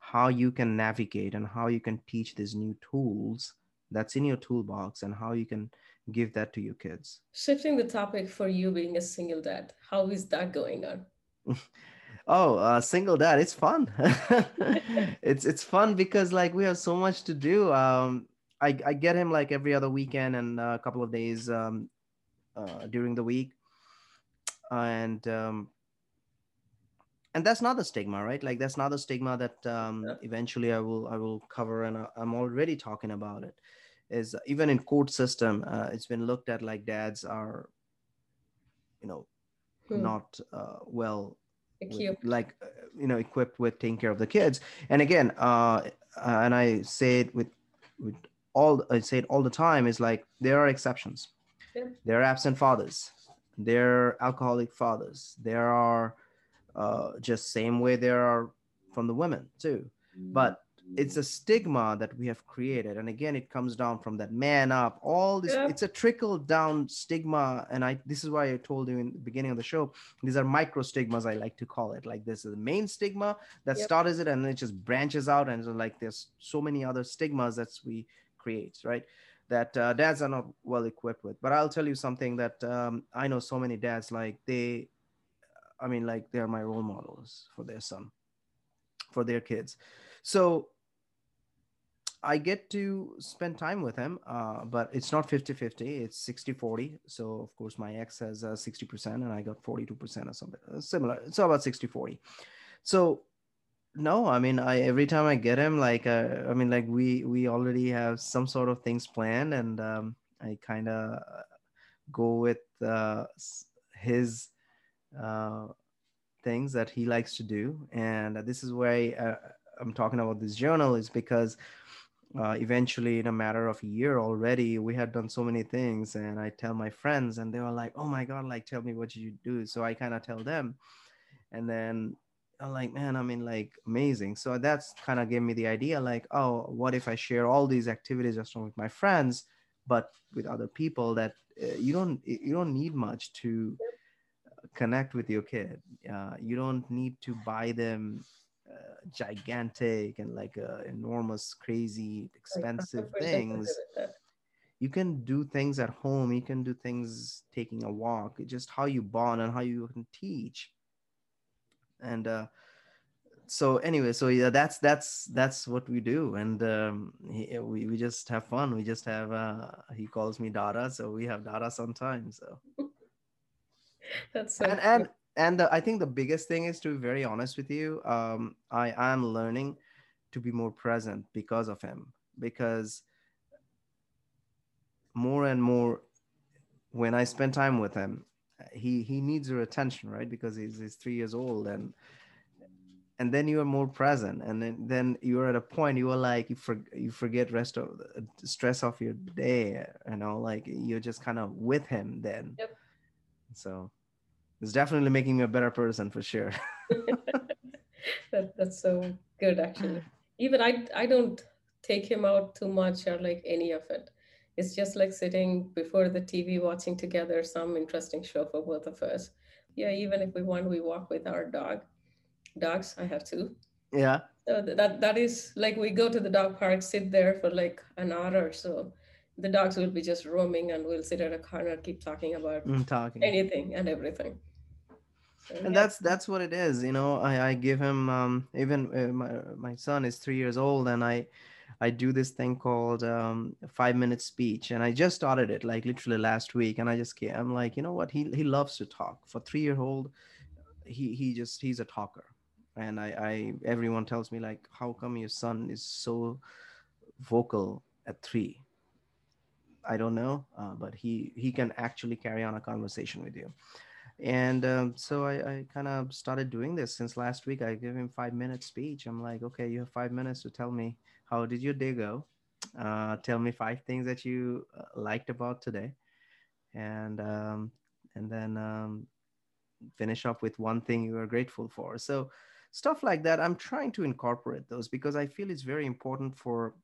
how you can navigate and how you can teach these new tools that's in your toolbox and how you can give that to your kids. Shifting the topic for you being a single dad, how is that going on? oh, uh, single dad, it's fun. it's it's fun because like we have so much to do. Um, I, I get him like every other weekend and a couple of days um, uh, during the week, and um, and that's not the stigma, right? Like that's not the stigma that um, yeah. eventually I will I will cover, and I'm already talking about it. Is even in court system, uh, it's been looked at like dads are, you know, hmm. not uh, well with, like uh, you know equipped with taking care of the kids and again uh and i say it with with all I say it all the time is like there are exceptions. Yeah. There are absent fathers. There are alcoholic fathers. There are uh, just same way there are from the women too. But it's a stigma that we have created and again it comes down from that man up all this yeah. it's a trickle down stigma and i this is why i told you in the beginning of the show these are micro stigmas i like to call it like this is the main stigma that yep. starts it and then it just branches out and like there's so many other stigmas that we create, right? That uh, dads are not well equipped with. But I'll tell you something that um, I know so many dads like they, I mean, like they're my role models for their son, for their kids. So I get to spend time with him, uh, but it's not 50 50, it's 60 40. So, of course, my ex has uh, 60% and I got 42% or something uh, similar. So, about 60 40. So, no i mean i every time i get him like uh, i mean like we we already have some sort of things planned and um, i kind of go with uh, his uh, things that he likes to do. And this is why uh, i'm talking about this journal is because uh, eventually in a matter of a year already we had done so many things and i tell my friends and they were like oh my god like tell me what you do? So i kind of tell them. And then I'm like, man, I mean, like amazing. So that's kind of gave me the idea, like, oh, what if I share all these activities just with my friends, but with other people that uh, you don't you don't need much to connect with your kid. Uh, you don't need to buy them uh, gigantic and like uh, enormous, crazy, expensive things. you can do things at home you can do things taking a walk it's just how you bond and how you can teach and uh, so anyway so yeah that's that's that's what we do. And um, he, we, we just have fun. We just have uh, he calls me dada so we have dada sometimes so. That's so and and, and the, i think the biggest thing is to be very honest with you um, i am learning to be more present because of him. Because more and more when i spend time with him he he needs your attention right? Because he's, he's three years old and and then you are more present. And then, then you're at a point you are like you, for, you forget rest of the stress of your day you know like you're just kind of with him then. Yep. so it's definitely making me a better person for sure. That, that's so good actually. Even i i don't take him out too much or like any of it it's just like sitting before the tv watching together some interesting show for both of us. Yeah even if we want we walk with our dog. Dogs i have two. Yeah. So that that is like we go to the dog park sit there for like an hour or so. The dogs will be just roaming and we'll sit at a corner keep talking about I'm talking. anything and everything. And yeah. that's that's what it is you know? I, I give him um, even uh, my, my son is three years old and i i do this thing called um, five minute speech and i just started it like literally last week and i just can't, i'm like you know what? He, he loves to talk. For three year old he he just he's a talker and i i everyone tells me like how come your son is so vocal at three? I don't know uh, but he he can actually carry on a conversation with you. And um, so i, I kind of started doing this since last week. I give him five minute speech. I'm like okay you have five minutes to tell me how did your day go? Uh, tell me five things that you uh, liked about today. And um, and then um, finish up with one thing you are grateful for. So stuff like that i'm trying to incorporate those because i feel it's very important for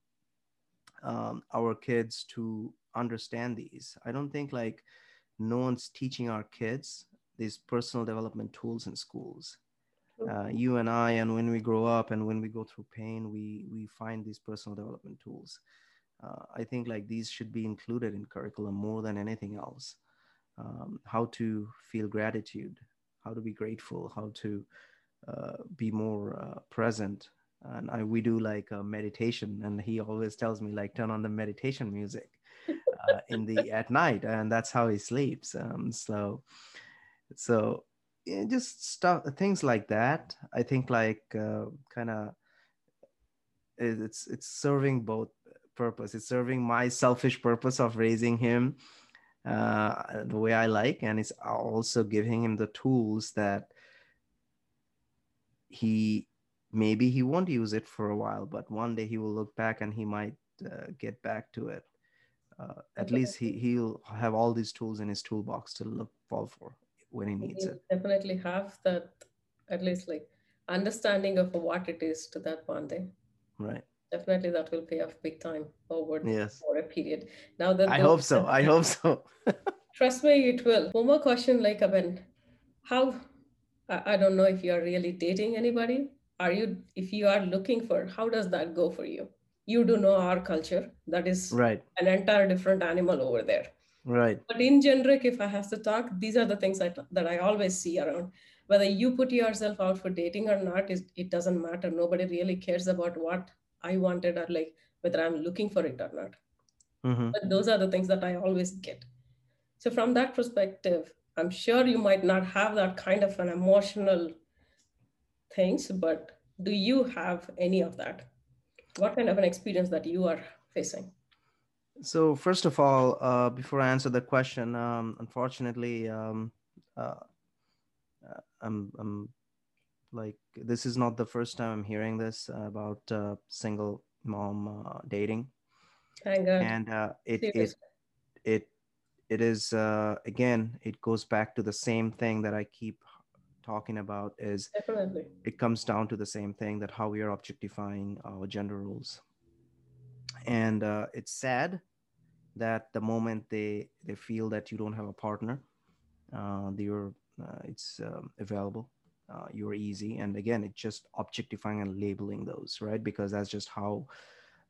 um, our kids to understand these. I don't think like no one's teaching our kids these personal development tools in schools uh, you and i and when we grow up and when we go through pain we we find these personal development tools. Uh, i think like these should be included in curriculum more than anything else. Um, how to feel gratitude how to be grateful how to uh, be more uh, present. And I, we do like a meditation and he always tells me like turn on the meditation music uh, in the at night and that's how he sleeps. Um, so so yeah, just stuff things like that. I think like uh, kind of it's it's serving both purpose. It's serving my selfish purpose of raising him uh, the way i like and it's also giving him the tools that he maybe he won't use it for a while but one day he will look back and he might uh, get back to it. Uh, at least he, he'll have all these tools in his toolbox to look fall for when he needs it. definitely have that at least like understanding of what it is to that bonding right. Definitely that will pay off big time over yes. for a period. Now that i hope so. I hope so. Trust me it will. One more question like Aben, how I, I don't know if you are really dating anybody. Are you if you are looking for how does that go for you? You do know our culture. That is right. an entire different animal over there right. But in generic if i have to talk these are the things that, that i always see around. Whether you put yourself out for dating or not is it doesn't matter. Nobody really cares about what i wanted or like whether i'm looking for it or not. Hmm but those are the things that i always get. So from that perspective i'm sure you might not have that kind of an emotional things but do you have any of that? What kind of an experience that you are facing so first of all uh, before i answer the question um, unfortunately um, uh, uh, I'm, I'm like this is not the first time i'm hearing this about uh, single mom uh, dating. Thank god and uh, it, it it it is uh, again it goes back to the same thing that i keep talking about is definitely. it comes down to the same thing that how we are objectifying our gender roles and uh, it's sad that the moment they they feel that you don't have a partner uh, you're uh, it's um, available uh, you're easy. And again it's just objectifying and labeling those right? Because that's just how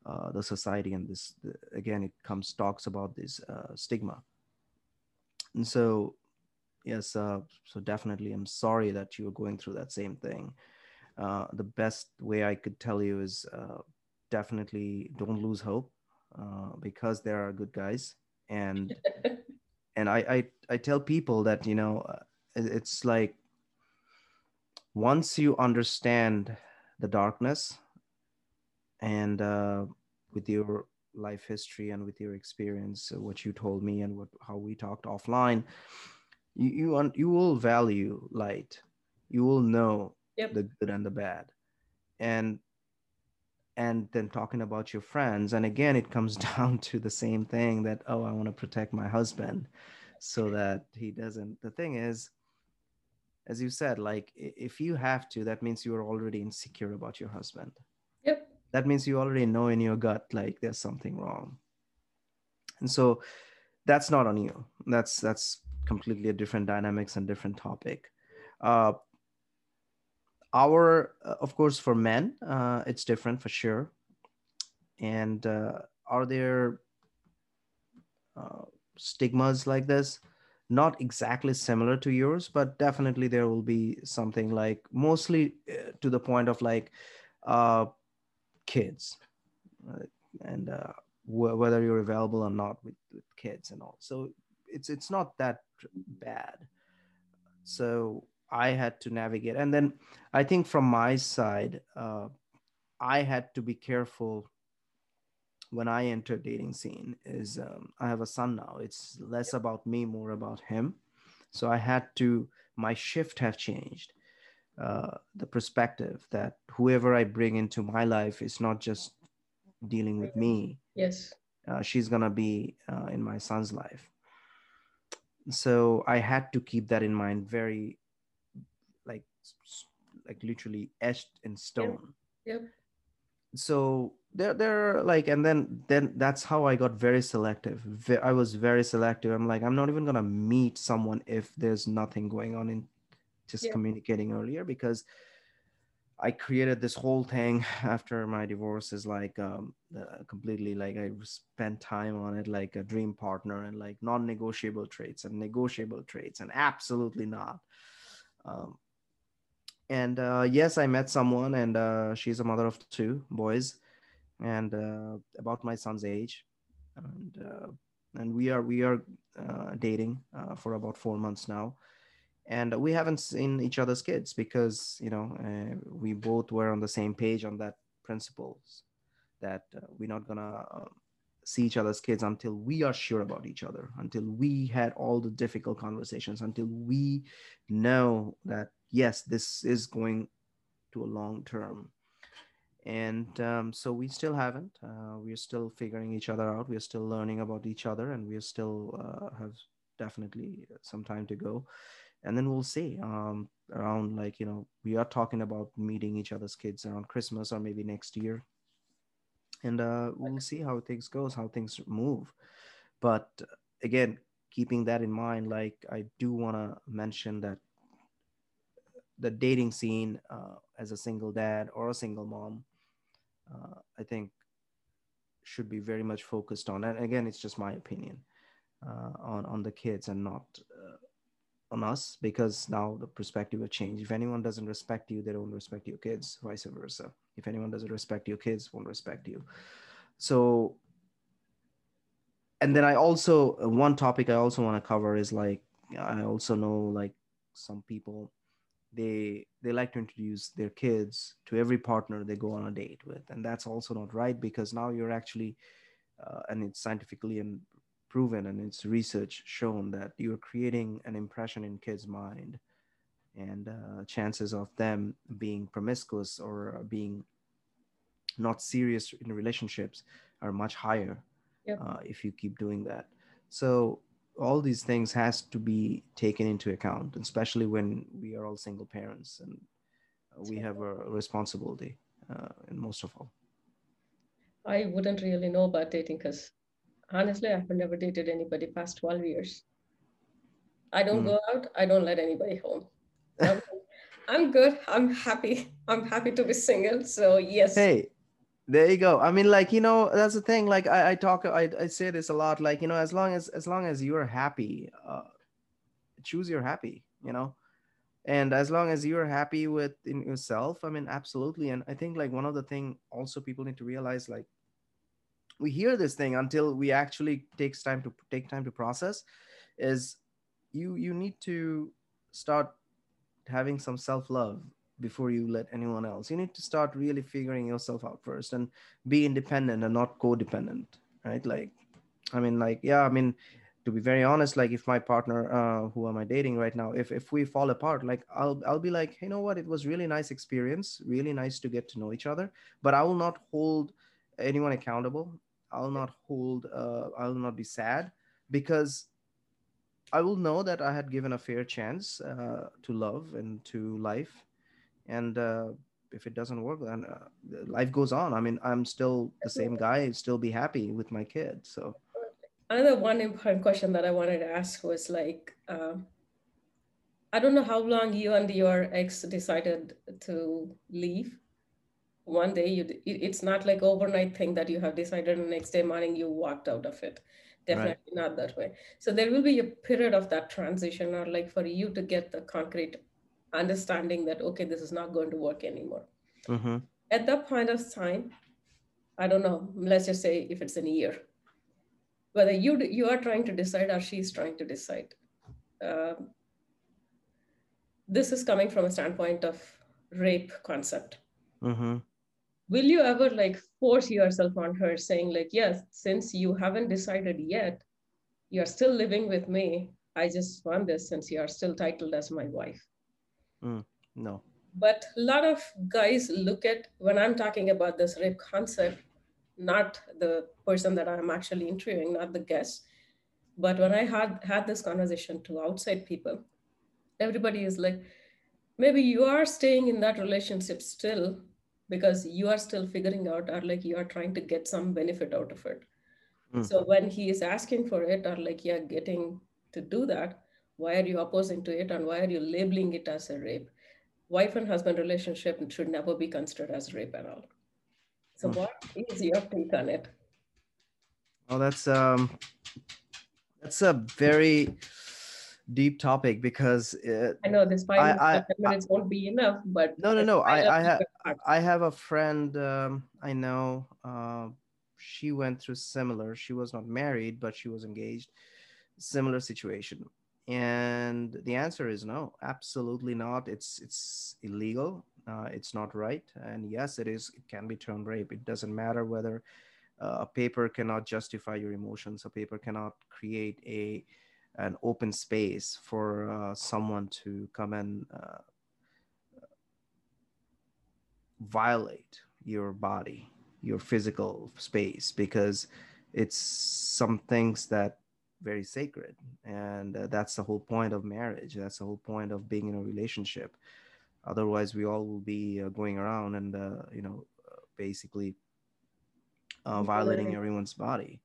uh, the society and this the, again it comes talks about this uh, stigma. And so yes so definitely i'm sorry that you're going through that same thing. The best way i could tell you is definitely don't lose hope uh, because there are good guys. And and I, I i tell people that you know it's like once you understand the darkness and uh, with your life history and with your experience uh, what you told me and what how we talked offline you you, you will value light. You will know yep. the good and the bad. And and then talking about your friends and again it comes down to the same thing that oh i want to protect my husband so that he doesn't the thing is as you said like if you have to that means you're already insecure about your husband. Yep. That means you already know in your gut like there's something wrong. And so that's not on you. That's that's completely a different dynamics and different topic. Uh our uh, of course for men uh, it's different for sure. And uh, are there uh, stigmas like this? Not exactly similar to yours but definitely there will be something like mostly uh, to the point of like uh, kids and wh- whether you're available or not with, with kids and all. So it's it's not that bad. So i had to navigate and then i think from my side uh, i had to be careful when i entered dating scene is um, i have a son now it's less about me more about him so i had to my shift have changed uh, the perspective that whoever I bring into my life is not just dealing with me. Yes. Uh, she's going to be uh, in my son's life. So I had to keep that in mind very, like, literally etched in stone. Yep. yep. So there, there, like, and then, then that's how I got very selective. I was very selective. I'm like, I'm not even gonna meet someone if there's nothing going on in just yeah. communicating earlier because I created this whole thing after my divorce is like um, uh, completely like I spent time on it like a dream partner and like non-negotiable traits and negotiable traits and absolutely not. Um, and uh, yes, I met someone and uh, she's a mother of two boys and uh, about my son's age. And uh, and we are we are uh, dating for about four months now. And we haven't seen each other's kids because you know uh, we both were on the same page on that principles that uh, we're not gonna uh, see each other's kids until we are sure about each other until we had all the difficult conversations until we know that yes this is going to a long term. And um, so we still haven't uh, we're still figuring each other out. We're still learning about each other and we are still uh, have definitely some time to go. And then we'll see um, around like you know we are talking about meeting each other's kids around christmas or maybe next year. And uh, we'll see how things goes how things move. But again keeping that in mind like i do want to mention that the dating scene uh, as a single dad or a single mom uh, i think should be very much focused on and again it's just my opinion uh, on on the kids and not uh, on us because now the perspective will change. If anyone doesn't respect you, they don't respect your kids, vice versa. If anyone doesn't respect your kids, won't respect you. So, and then I also, one topic I also want to cover is like, I also know like some people, they they like to introduce their kids to every partner they go on a date with and that's also not right because now you're actually uh, and it's scientifically and proven and it's research shown that you're creating an impression in kids' mind, and uh, chances of them being promiscuous or being not serious in relationships are much higher yep. uh, if you keep doing that. So all these things has to be taken into account, especially when we are all single parents and we have a responsibility uh, in most of all. I wouldn't really know about dating because honestly, I've never dated anybody past 12 years. I don't mm. go out. I don't let anybody home. I'm, I'm good. I'm happy. I'm happy to be single. So yes. Hey, there you go. I mean like you know that's the thing like i, I talk I, I say this a lot like you know as long as as long as you're happy uh, choose your happy you know? And as long as you're happy with in yourself i mean absolutely. And i think like one of the thing also people need to realize like we hear this thing until we actually takes time to take time to process is you you need to start having some self-love before you let anyone else. You need to start really figuring yourself out first and be independent and not codependent, right? Like, I mean, like, yeah, I mean, to be very honest, like if my partner, uh, who am I dating right now, if if we fall apart, like I'll I'll be like, you know what? It was really nice experience, really nice to get to know each other, but I will not hold anyone accountable. I'll not hold. Uh, I will not be sad because I will know that I had given a fair chance uh, to love and to life and uh, if it doesn't work then uh, life goes on. I mean i'm still the same guy still be happy with my kid so. Another one important question that i wanted to ask was like um, i don't know how long you and your ex decided to leave. One day you it's not like overnight thing that you have decided the next day morning you walked out of it. Definitely right. not that way. So there will be a period of that transition or like for you to get the concrete understanding that okay this is not going to work anymore mm-hmm. at that point of time i don't know let's just say if it's in a year whether you you are trying to decide or she's trying to decide um, this is coming from a standpoint of rape concept mm-hmm. will you ever like force yourself on her saying like yes since you haven't decided yet you're still living with me i just want this since you are still titled as my wife Mm, no. But a lot of guys look at when I'm talking about this rape concept, not the person that I'm actually interviewing, not the guest, but when I had had this conversation to outside people, everybody is like, maybe you are staying in that relationship still because you are still figuring out or like you are trying to get some benefit out of it. Mm. So when he is asking for it or like you're getting to do that, why are you opposing to it and why are you labeling it as a rape? Wife and husband relationship should never be considered as rape at all. So hmm. what is your take on it? Well, that's um that's a very deep topic because it, I know this five I, I, minutes I, won't be enough, but no, no, no. I I have I have a friend um, I know. Uh, she went through similar. She was not married, but she was engaged. Similar situation and the answer is no absolutely not. It's it's illegal. Uh, it's not right. And yes it is it can be termed rape. It doesn't matter whether uh, a paper cannot justify your emotions. A paper cannot create a an open space for uh, someone to come and uh, violate your body your physical space because it's some things that very sacred. And uh, that's the whole point of marriage. That's the whole point of being in a relationship. Otherwise we all will be uh, going around and uh, you know basically uh, violating everyone's body.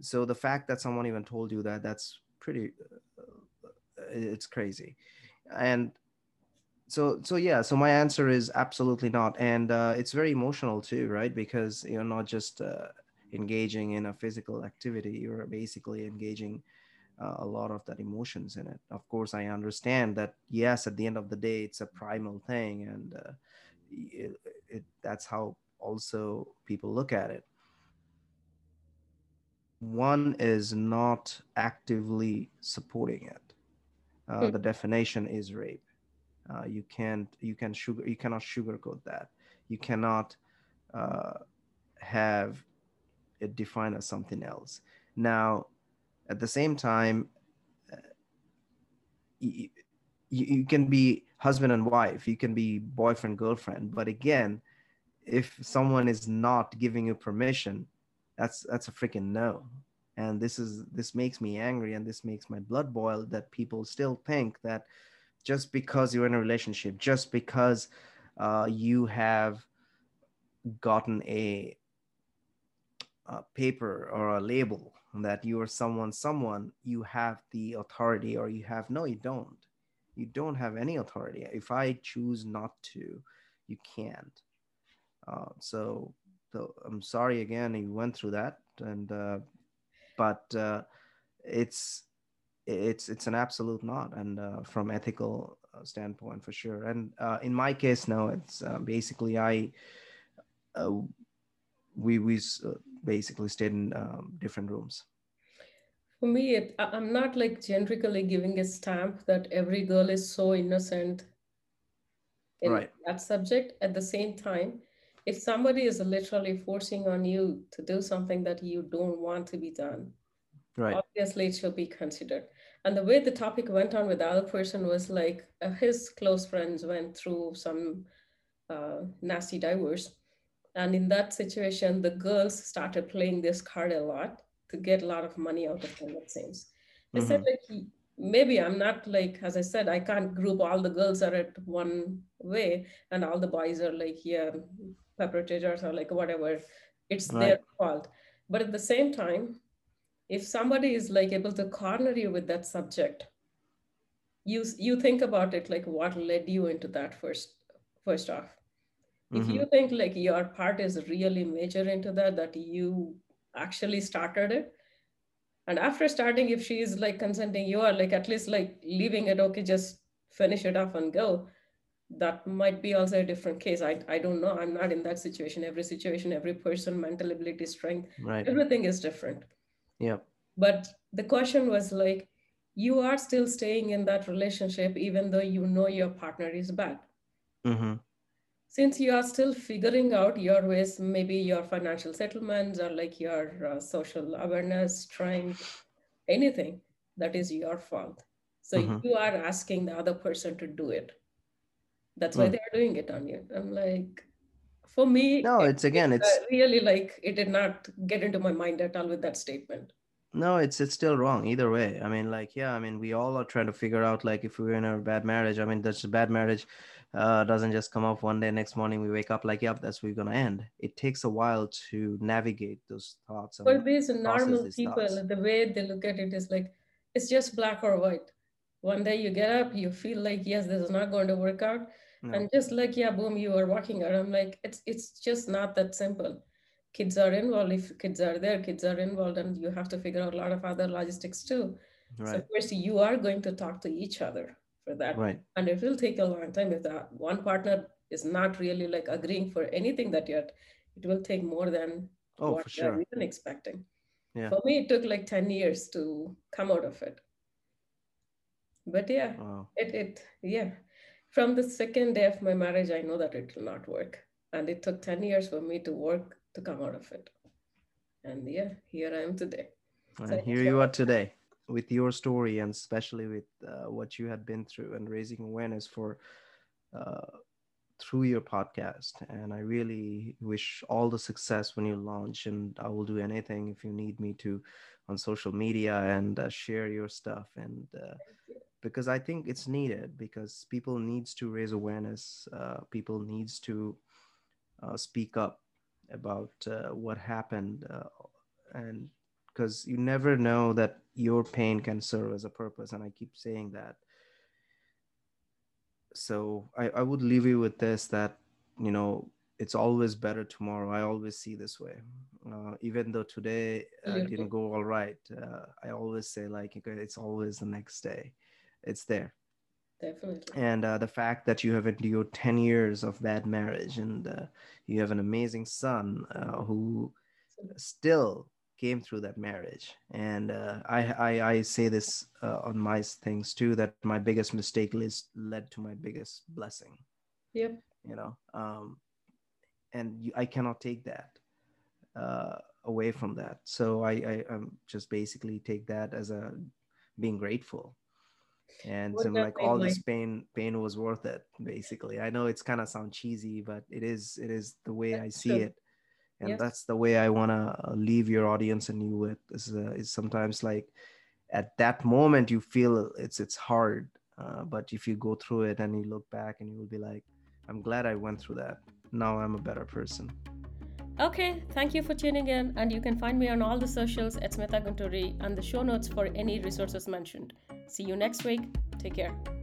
So the fact that someone even told you that that's pretty uh, it's crazy. And so so yeah so my answer is absolutely not. And uh, it's very emotional too right? Because you're not just engaging in a physical activity you're basically engaging uh, a lot of that emotions in it. Of course i understand that yes at the end of the day it's a primal thing and uh, it, it, that's how also people look at it. One is not actively supporting it. Uh, mm. the definition is rape. Uh, you can't you can sugar you cannot sugarcoat that. You cannot uh, have it defined as something else. Now, at the same time, uh, you, you can be husband and wife, you can be boyfriend, girlfriend, but again, if someone is not giving you permission, that's that's a freaking no. And this is this makes me angry and this makes my blood boil that people still think that just because you're in a relationship, just because uh, you have gotten a a paper or a label that you are someone someone you have the authority or you have no you don't. You don't have any authority. If i choose not to you can't. Uh, so though i'm sorry again you went through that and uh, but uh, it's it's it's an absolute not and uh, from ethical uh, standpoint for sure. And uh, in my case now it's basically i we we uh, basically stayed in um, different rooms. For me it, i'm not like generically giving a stamp that every girl is so innocent in right. that subject. At the same time if somebody is literally forcing on you to do something that you don't want to be done right. obviously it should be considered. And the way the topic went on with the other person was like uh, his close friends went through some uh, nasty divorce and in that situation the girls started playing this card a lot to get a lot of money out of them, it seems mm-hmm. i said mm-hmm. like maybe i'm not like as i said i can't group all the girls are at one way and all the boys are like yeah perpetrators or like whatever it's right. their fault but at the same time if somebody is like able to corner you with that subject you you think about it like what led you into that first first off mm-hmm. if you think like your part is really major into that that you actually started it and after starting if she is like consenting you are like at least like leaving it okay just finish it off and go that might be also a different case i, I don't know i'm not in that situation every situation every person mental ability strength right everything is different yeah. But the question was like, you are still staying in that relationship even though you know your partner is bad. Mm-hmm. Since you are still figuring out your ways, maybe your financial settlements or like your uh, social awareness, trying anything, that is your fault. So mm-hmm. you are asking the other person to do it. That's why mm. they're doing it on you. I'm like, for me no it's again it's uh, really like it did not get into my mind at all with that statement no it's it's still wrong either way i mean like yeah i mean we all are trying to figure out like if we're in a bad marriage i mean that's a bad marriage uh, doesn't just come up one day next morning we wake up like yep that's where we're gonna end it takes a while to navigate those thoughts for these normal these people thoughts. the way they look at it is like it's just black or white one day you get up you feel like yes this is not going to work out no. and just like yeah boom you are walking out i'm like it's it's just not that simple kids are involved if kids are there kids are involved and you have to figure out a lot of other logistics too right. so first you are going to talk to each other for that right and it will take a long time if that one partner is not really like agreeing for anything that yet it will take more than oh, what you're sure. even expecting yeah. for me it took like 10 years to come out of it but yeah wow. it it yeah from the second day of my marriage, I know that it will not work. And it took 10 years for me to work to come out of it. And yeah, here I am today. And so here you are today with your story and especially with uh, what you had been through and raising awareness for uh, through your podcast. And I really wish all the success when you launch. And I will do anything if you need me to on social media and uh, share your stuff. And uh, because I think it's needed because people needs to raise awareness. Uh, people needs to uh, speak up about what happened, and because you never know that your pain can serve as a purpose, and I keep saying that. So I, I would leave you with this that you know it's always better tomorrow. I always see this way. Uh, even though today uh, didn't go all right, uh, I always say like it's always the next day it's there definitely and uh, the fact that you have endured 10 years of bad marriage and uh, you have an amazing son uh, who still came through that marriage. And uh, I, I, I say this uh, on my things too that my biggest mistake list led to my biggest blessing. Yep. You know um, and you, i cannot take that uh, away from that. So I, I i'm just basically take that as a being grateful. And so like all this pain pain was worth it basically. I know it's kind of sound cheesy but it is it is the way that's i see true. it and that's the way i want to uh, leave your audience and you with is, uh, is sometimes like at that moment you feel it's it's hard uh, but if you go through it and you look back and you will be like i'm glad i went through that now i'm a better person Okay, thank you for tuning in, and you can find me on all the socials at Smitha Gunturi and the show notes for any resources mentioned. See you next week. Take care.